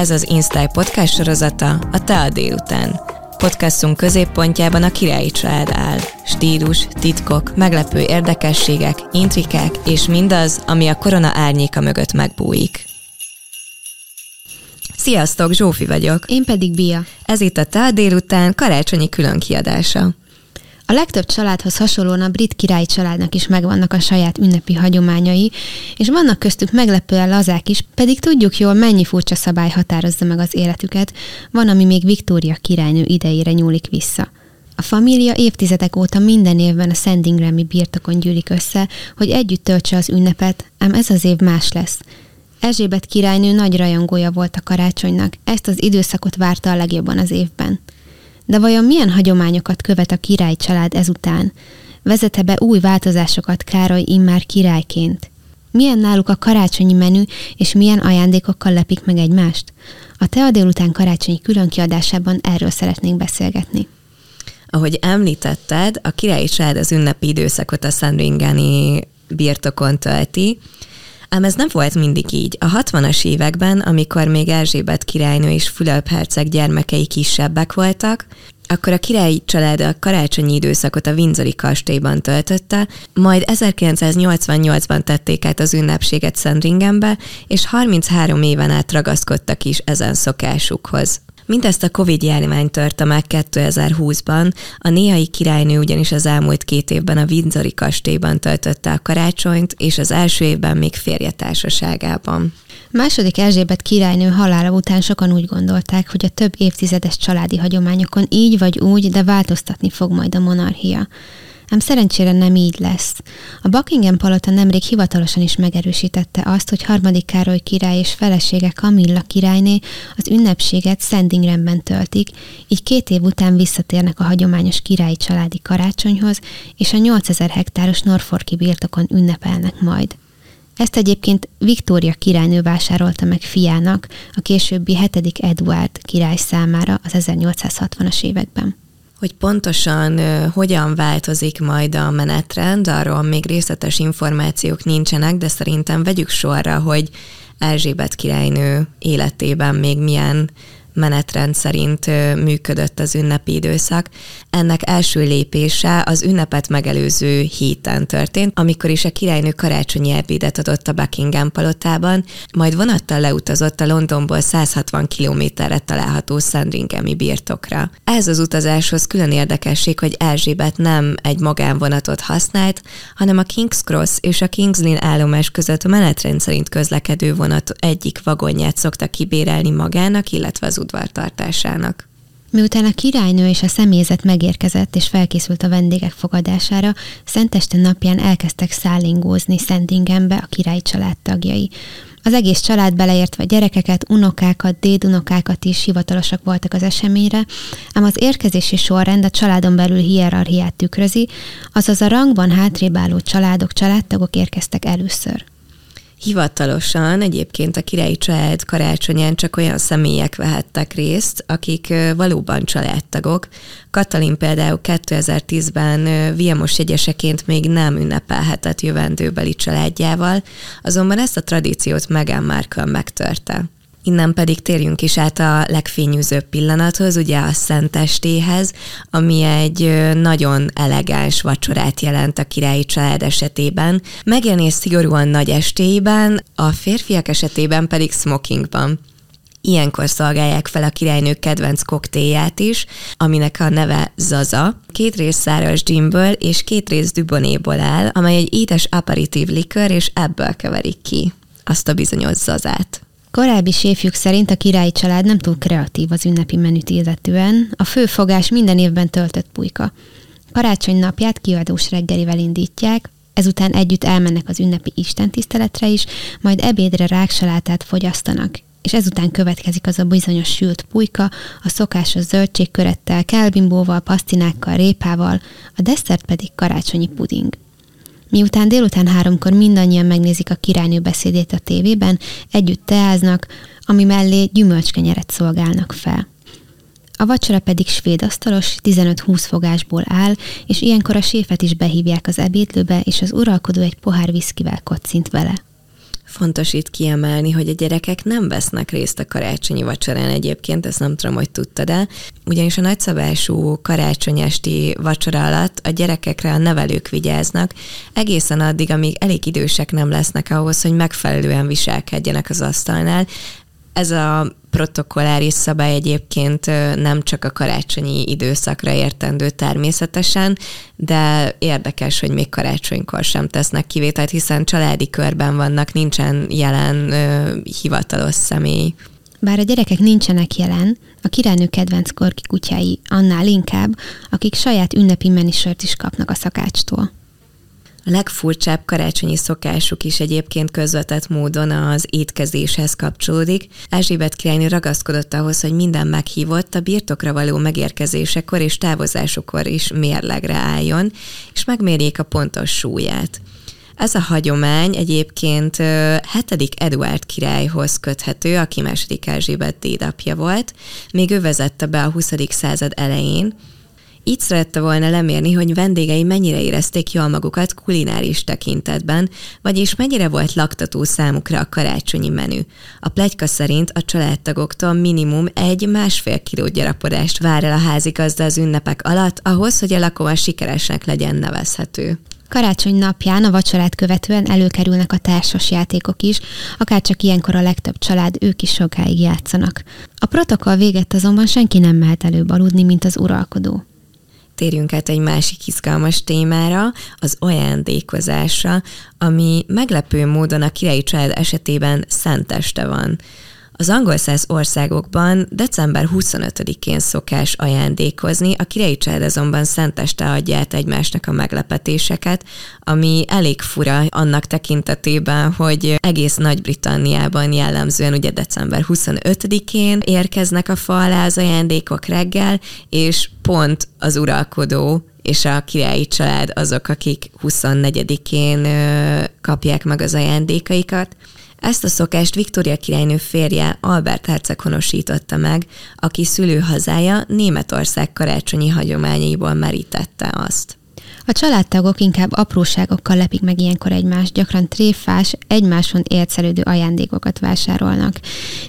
Ez az Instyle podcast sorozata, a Te a délután. Podcastunk középpontjában a királyi család áll. Stílus, titkok, meglepő érdekességek, intrikák és mindaz, ami a korona árnyéka mögött megbújik. Sziasztok, Zsófi vagyok. Én pedig Bia. Ez itt a Te a délután karácsonyi különkiadása. A legtöbb családhoz hasonlóan a brit királyi családnak is megvannak a saját ünnepi hagyományai, és vannak köztük meglepően lazák is, pedig tudjuk jól, mennyi furcsa szabály határozza meg az életüket, van, ami még Viktória királynő idejére nyúlik vissza. A família évtizedek óta minden évben a Sandingrami birtokon gyűlik össze, hogy együtt töltse az ünnepet, ám ez az év más lesz. Erzsébet királynő nagy rajongója volt a karácsonynak, ezt az időszakot várta a legjobban az évben. De vajon milyen hagyományokat követ a király család ezután? Vezete be új változásokat Károly immár királyként? Milyen náluk a karácsonyi menü, és milyen ajándékokkal lepik meg egymást? A Tea délután karácsonyi különkiadásában erről szeretnénk beszélgetni. Ahogy említetted, a királyi család az ünnepi időszakot a Sandringani birtokon tölti, Ám ez nem volt mindig így. A 60-as években, amikor még Erzsébet királynő és Fülöp herceg gyermekei kisebbek voltak, akkor a királyi család a karácsonyi időszakot a Windsori kastélyban töltötte, majd 1988-ban tették át az ünnepséget Sandringenbe, és 33 éven át ragaszkodtak is ezen szokásukhoz. Mindezt a Covid járvány törte meg 2020-ban, a néhai királynő ugyanis az elmúlt két évben a Windsori kastélyban töltötte a karácsonyt, és az első évben még férje társaságában. Második Erzsébet királynő halála után sokan úgy gondolták, hogy a több évtizedes családi hagyományokon így vagy úgy, de változtatni fog majd a monarchia ám szerencsére nem így lesz. A Buckingham palota nemrég hivatalosan is megerősítette azt, hogy harmadik Károly király és felesége Camilla királyné az ünnepséget Sandingrenben töltik, így két év után visszatérnek a hagyományos királyi családi karácsonyhoz, és a 8000 hektáros Norfolki birtokon ünnepelnek majd. Ezt egyébként Viktória királynő vásárolta meg fiának, a későbbi hetedik Eduard király számára az 1860-as években. Hogy pontosan hogyan változik majd a menetrend, arról még részletes információk nincsenek, de szerintem vegyük sorra, hogy Erzsébet királynő életében még milyen menetrend szerint működött az ünnepi időszak. Ennek első lépése az ünnepet megelőző héten történt, amikor is a királynő karácsonyi ebédet adott a Buckingham palotában, majd vonattal leutazott a Londonból 160 kilométerre található Sandringhami birtokra. Ez az utazáshoz külön érdekesség, hogy Erzsébet nem egy magánvonatot használt, hanem a King's Cross és a King's Lynn állomás között a menetrend szerint közlekedő vonat egyik vagonját szokta kibérelni magának, illetve az udvartartásának. Miután a királynő és a személyzet megérkezett és felkészült a vendégek fogadására, Szenteste napján elkezdtek szállingózni Szentingenbe a királyi család tagjai. Az egész család beleértve gyerekeket, unokákat, dédunokákat is hivatalosak voltak az eseményre, ám az érkezési sorrend a családon belül hierarchiát tükrözi, azaz a rangban hátrébb álló családok, családtagok érkeztek először. Hivatalosan egyébként a királyi család karácsonyán csak olyan személyek vehettek részt, akik valóban családtagok. Katalin például 2010-ben Viamos jegyeseként még nem ünnepelhetett jövendőbeli családjával, azonban ezt a tradíciót Meghan Markle megtörte. Innen pedig térjünk is át a legfényűzőbb pillanathoz, ugye a szentestéhez, ami egy nagyon elegáns vacsorát jelent a királyi család esetében. Megjelenés szigorúan nagy estélyben, a férfiak esetében pedig smokingban. Ilyenkor szolgálják fel a királynő kedvenc koktélját is, aminek a neve Zaza. Két rész száraz gimből és két rész dubonéból áll, amely egy édes aperitív likör, és ebből keverik ki azt a bizonyos zazát. Korábbi séfjük szerint a királyi család nem túl kreatív az ünnepi menüt illetően, a fő fogás minden évben töltött pulyka. Karácsony napját kiadós reggelivel indítják, ezután együtt elmennek az ünnepi istentiszteletre is, majd ebédre ráksalátát fogyasztanak, és ezután következik az a bizonyos sült pulyka, a szokásos zöldségkörettel, kelbimbóval, pasztinákkal, répával, a desszert pedig karácsonyi puding. Miután délután háromkor mindannyian megnézik a királynő beszédét a tévében, együtt teáznak, ami mellé gyümölcskenyeret szolgálnak fel. A vacsora pedig svéd asztalos, 15-20 fogásból áll, és ilyenkor a séfet is behívják az ebédlőbe, és az uralkodó egy pohár viszkivel kocint vele. Fontos itt kiemelni, hogy a gyerekek nem vesznek részt a karácsonyi vacsorán egyébként, ezt nem tudom, hogy tudta, de ugyanis a nagyszabású karácsonyesti vacsora alatt a gyerekekre a nevelők vigyáznak, egészen addig, amíg elég idősek nem lesznek ahhoz, hogy megfelelően viselkedjenek az asztalnál, ez a protokolláris szabály egyébként nem csak a karácsonyi időszakra értendő természetesen, de érdekes, hogy még karácsonykor sem tesznek kivételt, hiszen családi körben vannak, nincsen jelen ö, hivatalos személy. Bár a gyerekek nincsenek jelen, a királynő kedvenc korki kutyái annál inkább, akik saját ünnepi menisört is kapnak a szakácstól. A legfurcsább karácsonyi szokásuk is egyébként közvetett módon az étkezéshez kapcsolódik. Erzsébet királynő ragaszkodott ahhoz, hogy minden meghívott a birtokra való megérkezésekor és távozásukor is mérlegre álljon, és megmérjék a pontos súlyát. Ez a hagyomány egyébként 7. Eduard királyhoz köthető, aki második Erzsébet dédapja volt, még ő vezette be a 20. század elején, így szerette volna lemérni, hogy vendégei mennyire érezték jól magukat kulináris tekintetben, vagyis mennyire volt laktató számukra a karácsonyi menü. A plegyka szerint a családtagoktól minimum egy-másfél kiló gyarapodást vár el a házigazda az ünnepek alatt, ahhoz, hogy a lakóan sikeresnek legyen nevezhető. Karácsony napján a vacsorát követően előkerülnek a társas játékok is, akár csak ilyenkor a legtöbb család ők is sokáig játszanak. A protokoll véget azonban senki nem mehet előbb aludni, mint az uralkodó térjünk át egy másik izgalmas témára, az ajándékozásra, ami meglepő módon a királyi család esetében szenteste van. Az angol száz országokban december 25-én szokás ajándékozni, a királyi család azonban szenteste adja át egymásnak a meglepetéseket, ami elég fura annak tekintetében, hogy egész Nagy-Britanniában jellemzően ugye december 25-én érkeznek a fa alá az ajándékok reggel, és pont az uralkodó és a királyi család azok, akik 24-én kapják meg az ajándékaikat. Ezt a szokást Viktória királynő férje Albert herceg honosította meg, aki szülőhazája Németország karácsonyi hagyományaiból merítette azt. A családtagok inkább apróságokkal lepik meg ilyenkor egymást, gyakran tréfás, egymáson ércelődő ajándékokat vásárolnak.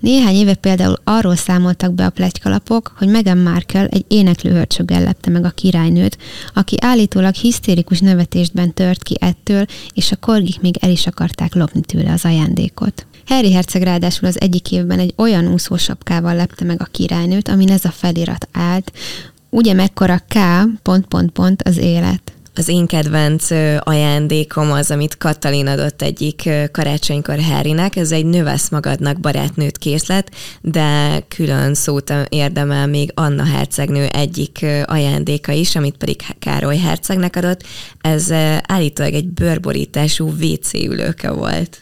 Néhány éve például arról számoltak be a plegykalapok, hogy Meghan Markle egy éneklő hörcsöggel lepte meg a királynőt, aki állítólag hisztérikus nevetésben tört ki ettől, és a korgik még el is akarták lopni tőle az ajándékot. Harry herceg ráadásul az egyik évben egy olyan úszósapkával lepte meg a királynőt, amin ez a felirat állt, ugye mekkora K, pont, pont, pont az élet. Az én kedvenc ajándékom az, amit Katalin adott egyik karácsonykor Harrynek, ez egy növesz magadnak barátnőt készlet, de külön szót érdemel még Anna hercegnő egyik ajándéka is, amit pedig Károly hercegnek adott. Ez állítólag egy bőrborítású WC ülőke volt.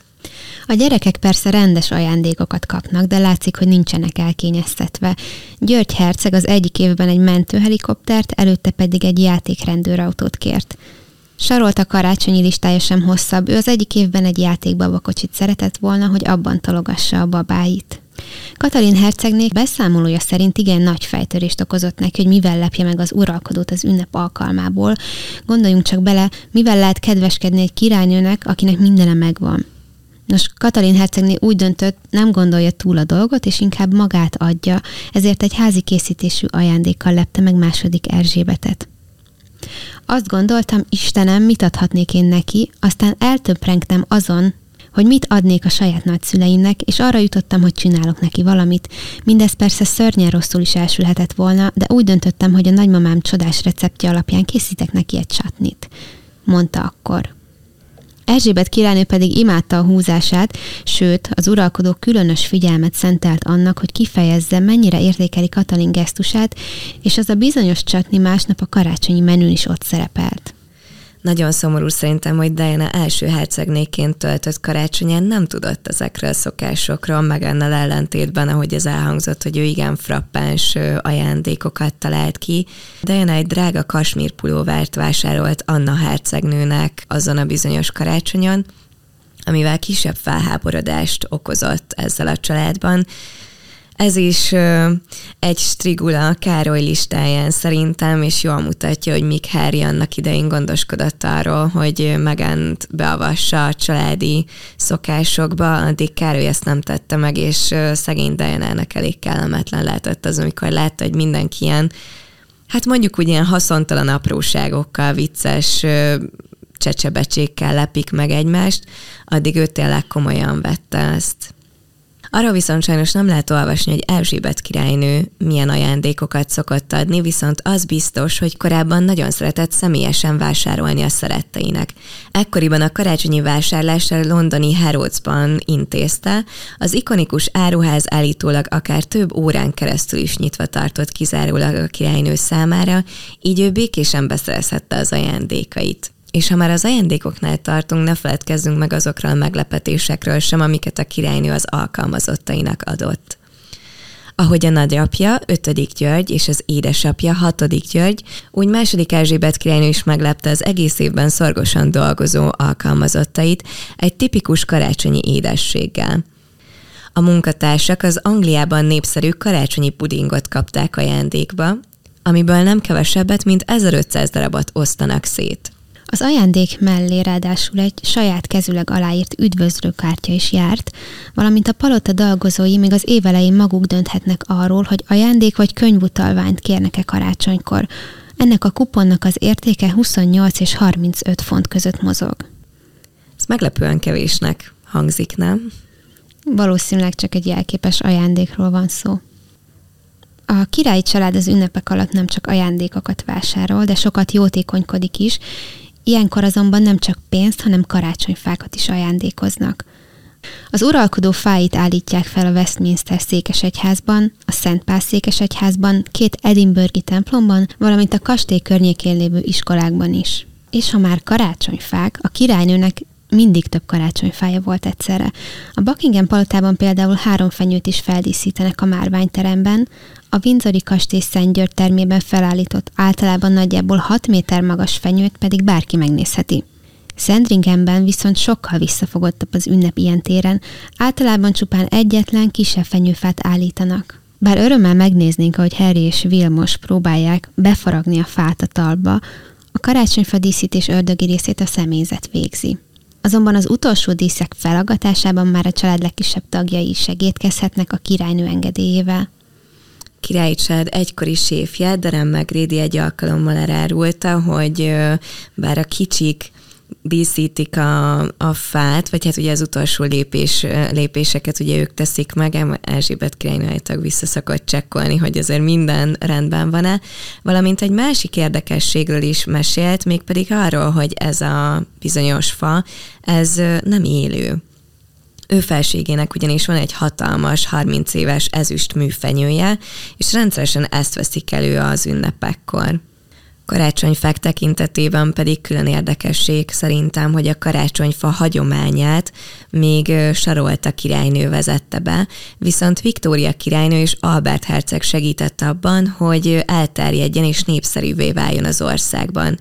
A gyerekek persze rendes ajándékokat kapnak, de látszik, hogy nincsenek elkényeztetve. György Herceg az egyik évben egy mentőhelikoptert, előtte pedig egy játékrendőrautót kért. Sarolt a karácsonyi listája sem hosszabb, ő az egyik évben egy játékbabakocsit szeretett volna, hogy abban tologassa a babáit. Katalin hercegnék beszámolója szerint igen nagy fejtörést okozott neki, hogy mivel lepje meg az uralkodót az ünnep alkalmából. Gondoljunk csak bele, mivel lehet kedveskedni egy királynőnek, akinek mindene megvan. Nos, Katalin hercegné úgy döntött, nem gondolja túl a dolgot, és inkább magát adja, ezért egy házi készítésű ajándékkal lepte meg második Erzsébetet. Azt gondoltam, Istenem, mit adhatnék én neki, aztán eltöprengtem azon, hogy mit adnék a saját nagyszüleimnek, és arra jutottam, hogy csinálok neki valamit. Mindez persze szörnyen rosszul is elsülhetett volna, de úgy döntöttem, hogy a nagymamám csodás receptje alapján készítek neki egy csatnit. Mondta akkor. Erzsébet királynő pedig imádta a húzását, sőt, az uralkodó különös figyelmet szentelt annak, hogy kifejezze, mennyire értékeli Katalin gesztusát, és az a bizonyos csatni másnap a karácsonyi menün is ott szerepelt. Nagyon szomorú szerintem, hogy Diana első hercegnéként töltött karácsonyán nem tudott ezekről a szokásokról, meg ennél ellentétben, ahogy ez elhangzott, hogy ő igen frappáns ajándékokat talált ki. Diana egy drága kasmír pulóvert vásárolt Anna hercegnőnek azon a bizonyos karácsonyon, amivel kisebb felháborodást okozott ezzel a családban. Ez is egy strigula Károly listáján szerintem, és jól mutatja, hogy Mick Harry annak idején gondoskodott arról, hogy megent beavassa a családi szokásokba, addig Károly ezt nem tette meg, és szegény Diana-nak elég kellemetlen lehetett az, amikor látta, hogy mindenki ilyen hát mondjuk úgy ilyen haszontalan apróságokkal, vicces csecsebecsékkel lepik meg egymást, addig ő tényleg komolyan vette ezt. Arról viszont sajnos nem lehet olvasni, hogy Erzsébet királynő milyen ajándékokat szokott adni, viszont az biztos, hogy korábban nagyon szeretett személyesen vásárolni a szeretteinek. Ekkoriban a karácsonyi vásárlást a londoni Harrodsban intézte, az ikonikus áruház állítólag akár több órán keresztül is nyitva tartott kizárólag a királynő számára, így ő békésen beszerezhette az ajándékait. És ha már az ajándékoknál tartunk, ne feledkezzünk meg azokról a meglepetésekről sem, amiket a királynő az alkalmazottainak adott. Ahogy a nagyapja, 5. György, és az édesapja, 6. György, úgy második Erzsébet királynő is meglepte az egész évben szorgosan dolgozó alkalmazottait egy tipikus karácsonyi édességgel. A munkatársak az Angliában népszerű karácsonyi pudingot kapták ajándékba, amiből nem kevesebbet, mint 1500 darabot osztanak szét. Az ajándék mellé ráadásul egy saját kezüleg aláírt üdvözlőkártya is járt, valamint a palota dolgozói még az évelején maguk dönthetnek arról, hogy ajándék vagy könyvutalványt kérnek-e karácsonykor. Ennek a kuponnak az értéke 28 és 35 font között mozog. Ez meglepően kevésnek hangzik, nem? Valószínűleg csak egy jelképes ajándékról van szó. A királyi család az ünnepek alatt nem csak ajándékokat vásárol, de sokat jótékonykodik is, Ilyenkor azonban nem csak pénzt, hanem karácsonyfákat is ajándékoznak. Az uralkodó fáit állítják fel a Westminster székesegyházban, a Szent Pál székesegyházban, két Edinburghi templomban, valamint a kastély környékén lévő iskolákban is. És ha már karácsonyfák, a királynőnek mindig több karácsonyfája volt egyszerre. A Buckingham palotában például három fenyőt is feldíszítenek a márványteremben, a Windsori kastély Szent György termében felállított általában nagyjából 6 méter magas fenyőt pedig bárki megnézheti. Sandringenben viszont sokkal visszafogottabb az ünnep ilyen téren, általában csupán egyetlen kisebb fenyőfát állítanak. Bár örömmel megnéznénk, ahogy Harry és Vilmos próbálják befaragni a fát a talba, a karácsonyfa díszítés ördögi részét a személyzet végzi. Azonban az utolsó díszek felagatásában már a család legkisebb tagjai is segítkezhetnek a királynő engedélyével. Királyi család egykori séfje, Darren McGrady egy alkalommal elárulta, hogy bár a kicsik díszítik a, a fát, vagy hát ugye az utolsó lépés, lépéseket ugye ők teszik meg, Erzsébet királynő vissza szokott csekkolni, hogy azért minden rendben van-e, valamint egy másik érdekességről is mesélt, mégpedig arról, hogy ez a bizonyos fa, ez nem élő. Ő felségének ugyanis van egy hatalmas, 30 éves ezüst műfenyője, és rendszeresen ezt veszik elő az ünnepekkor. Karácsonyfák tekintetében pedig külön érdekesség szerintem, hogy a karácsonyfa hagyományát még Sarolta királynő vezette be, viszont Viktória királynő és Albert herceg segítette abban, hogy elterjedjen és népszerűvé váljon az országban.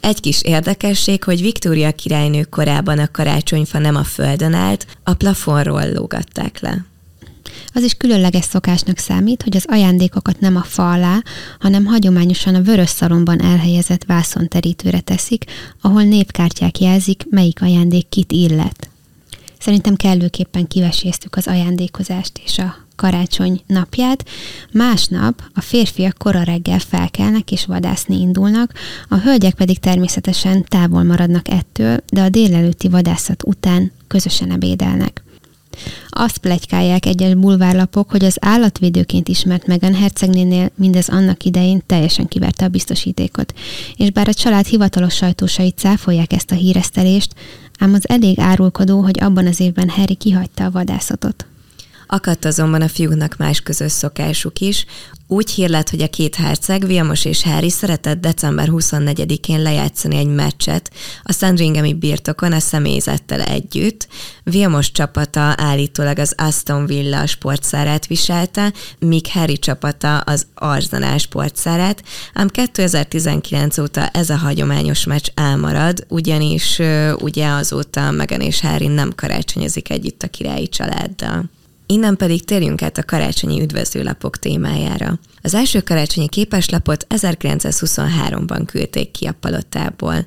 Egy kis érdekesség, hogy Viktória királynő korában a karácsonyfa nem a földön állt, a plafonról lógatták le. Az is különleges szokásnak számít, hogy az ajándékokat nem a fa alá, hanem hagyományosan a vörös szalomban elhelyezett vászonterítőre teszik, ahol népkártyák jelzik, melyik ajándék kit illet. Szerintem kellőképpen kiveséztük az ajándékozást és a karácsony napját. Másnap a férfiak kora reggel felkelnek és vadászni indulnak, a hölgyek pedig természetesen távol maradnak ettől, de a délelőtti vadászat után közösen ebédelnek. Azt plegykálják egyes bulvárlapok, hogy az állatvédőként ismert Megan hercegnénél mindez annak idején teljesen kiverte a biztosítékot. És bár a család hivatalos sajtósai cáfolják ezt a híresztelést, ám az elég árulkodó, hogy abban az évben Harry kihagyta a vadászatot. Akadt azonban a fiúknak más közös szokásuk is. Úgy hírlett, hogy a két herceg, Vilmos és Harry szeretett december 24-én lejátszani egy meccset a Sandringhami birtokon a személyzettel együtt. Vilmos csapata állítólag az Aston Villa sportszárát viselte, míg Harry csapata az Arsenal sportszárát, ám 2019 óta ez a hagyományos meccs elmarad, ugyanis ugye azóta Megan és Harry nem karácsonyozik együtt a királyi családdal. Innen pedig térjünk át a karácsonyi üdvözlőlapok témájára. Az első karácsonyi képeslapot 1923-ban küldték ki a palottából.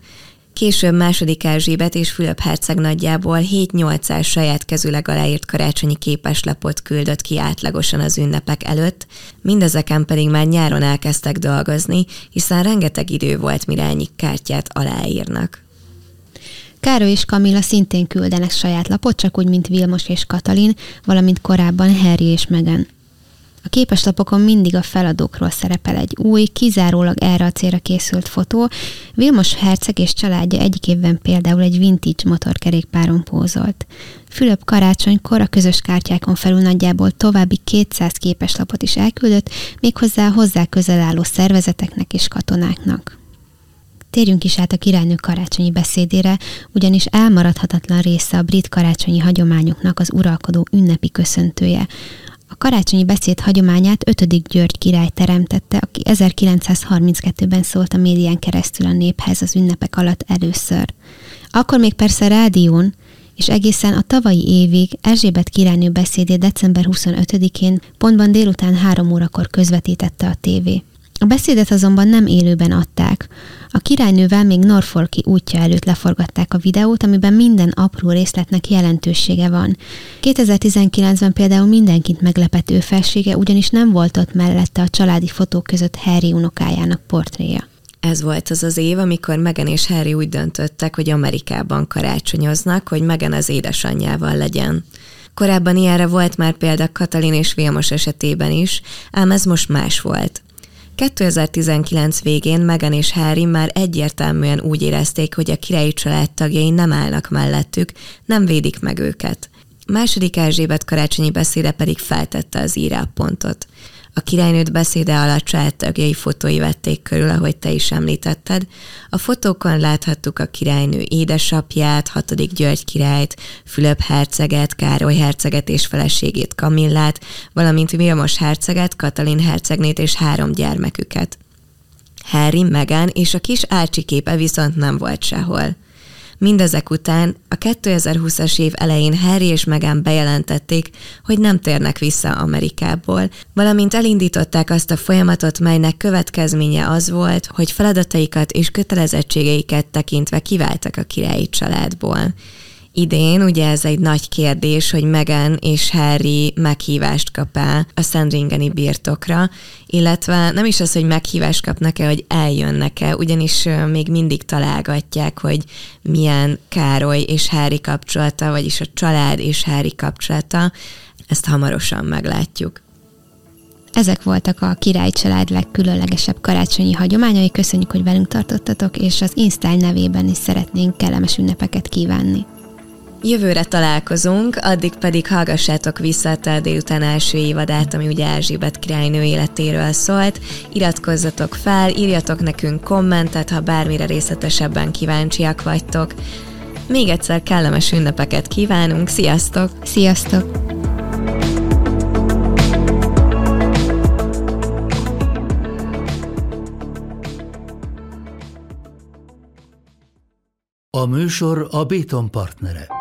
Később második Erzsébet és Fülöp herceg nagyjából 7-800 saját kezüleg aláírt karácsonyi képeslapot küldött ki átlagosan az ünnepek előtt, mindezeken pedig már nyáron elkezdtek dolgozni, hiszen rengeteg idő volt, mire ennyi kártyát aláírnak. Károly és Kamilla szintén küldenek saját lapot, csak úgy, mint Vilmos és Katalin, valamint korábban Harry és Meghan. A képeslapokon mindig a feladókról szerepel egy új, kizárólag erre a célra készült fotó. Vilmos herceg és családja egyik évben például egy vintage motorkerékpáron pózolt. Fülöp karácsonykor a közös kártyákon felül nagyjából további 200 képeslapot is elküldött, méghozzá hozzá közel álló szervezeteknek és katonáknak. Térjünk is át a királynő karácsonyi beszédére, ugyanis elmaradhatatlan része a brit karácsonyi hagyományoknak az uralkodó ünnepi köszöntője. A karácsonyi beszéd hagyományát 5. György király teremtette, aki 1932-ben szólt a médián keresztül a néphez az ünnepek alatt először. Akkor még persze rádión, és egészen a tavalyi évig Erzsébet királynő beszédét december 25-én pontban délután három órakor közvetítette a tévé. A beszédet azonban nem élőben adták. A királynővel még Norfolki útja előtt leforgatták a videót, amiben minden apró részletnek jelentősége van. 2019-ben például mindenkit meglepető felsége, ugyanis nem volt ott mellette a családi fotók között Harry unokájának portréja. Ez volt az az év, amikor Megan és Harry úgy döntöttek, hogy Amerikában karácsonyoznak, hogy Megan az édesanyjával legyen. Korábban ilyenre volt már példa Katalin és Vilmos esetében is, ám ez most más volt. 2019 végén Megan és Harry már egyértelműen úgy érezték, hogy a királyi család tagjai nem állnak mellettük, nem védik meg őket. Második Erzsébet karácsonyi beszéde pedig feltette az íráspontot. A királynőt beszéde alatt családtagjai fotói vették körül, ahogy te is említetted. A fotókon láthattuk a királynő édesapját, hatodik György királyt, Fülöp herceget, Károly herceget és feleségét Kamillát, valamint Vilmos herceget, Katalin hercegnét és három gyermeküket. Harry, Meghan és a kis Ácsi képe viszont nem volt sehol. Mindezek után a 2020-as év elején Harry és Meghan bejelentették, hogy nem térnek vissza Amerikából, valamint elindították azt a folyamatot, melynek következménye az volt, hogy feladataikat és kötelezettségeiket tekintve kiváltak a királyi családból. Idén ugye ez egy nagy kérdés, hogy Megan és Harry meghívást kap-e a Sandringeni birtokra, illetve nem is az, hogy meghívást kapnak-e, hogy eljönnek-e, ugyanis még mindig találgatják, hogy milyen Károly és Harry kapcsolata, vagyis a család és Harry kapcsolata, ezt hamarosan meglátjuk. Ezek voltak a király család legkülönlegesebb karácsonyi hagyományai. Köszönjük, hogy velünk tartottatok, és az Instyle nevében is szeretnénk kellemes ünnepeket kívánni. Jövőre találkozunk, addig pedig hallgassátok vissza a délután első évadát, ami ugye Erzsébet királynő életéről szólt. Iratkozzatok fel, írjatok nekünk kommentet, ha bármire részletesebben kíváncsiak vagytok. Még egyszer kellemes ünnepeket kívánunk, sziasztok! Sziasztok! A műsor a Béton partnere.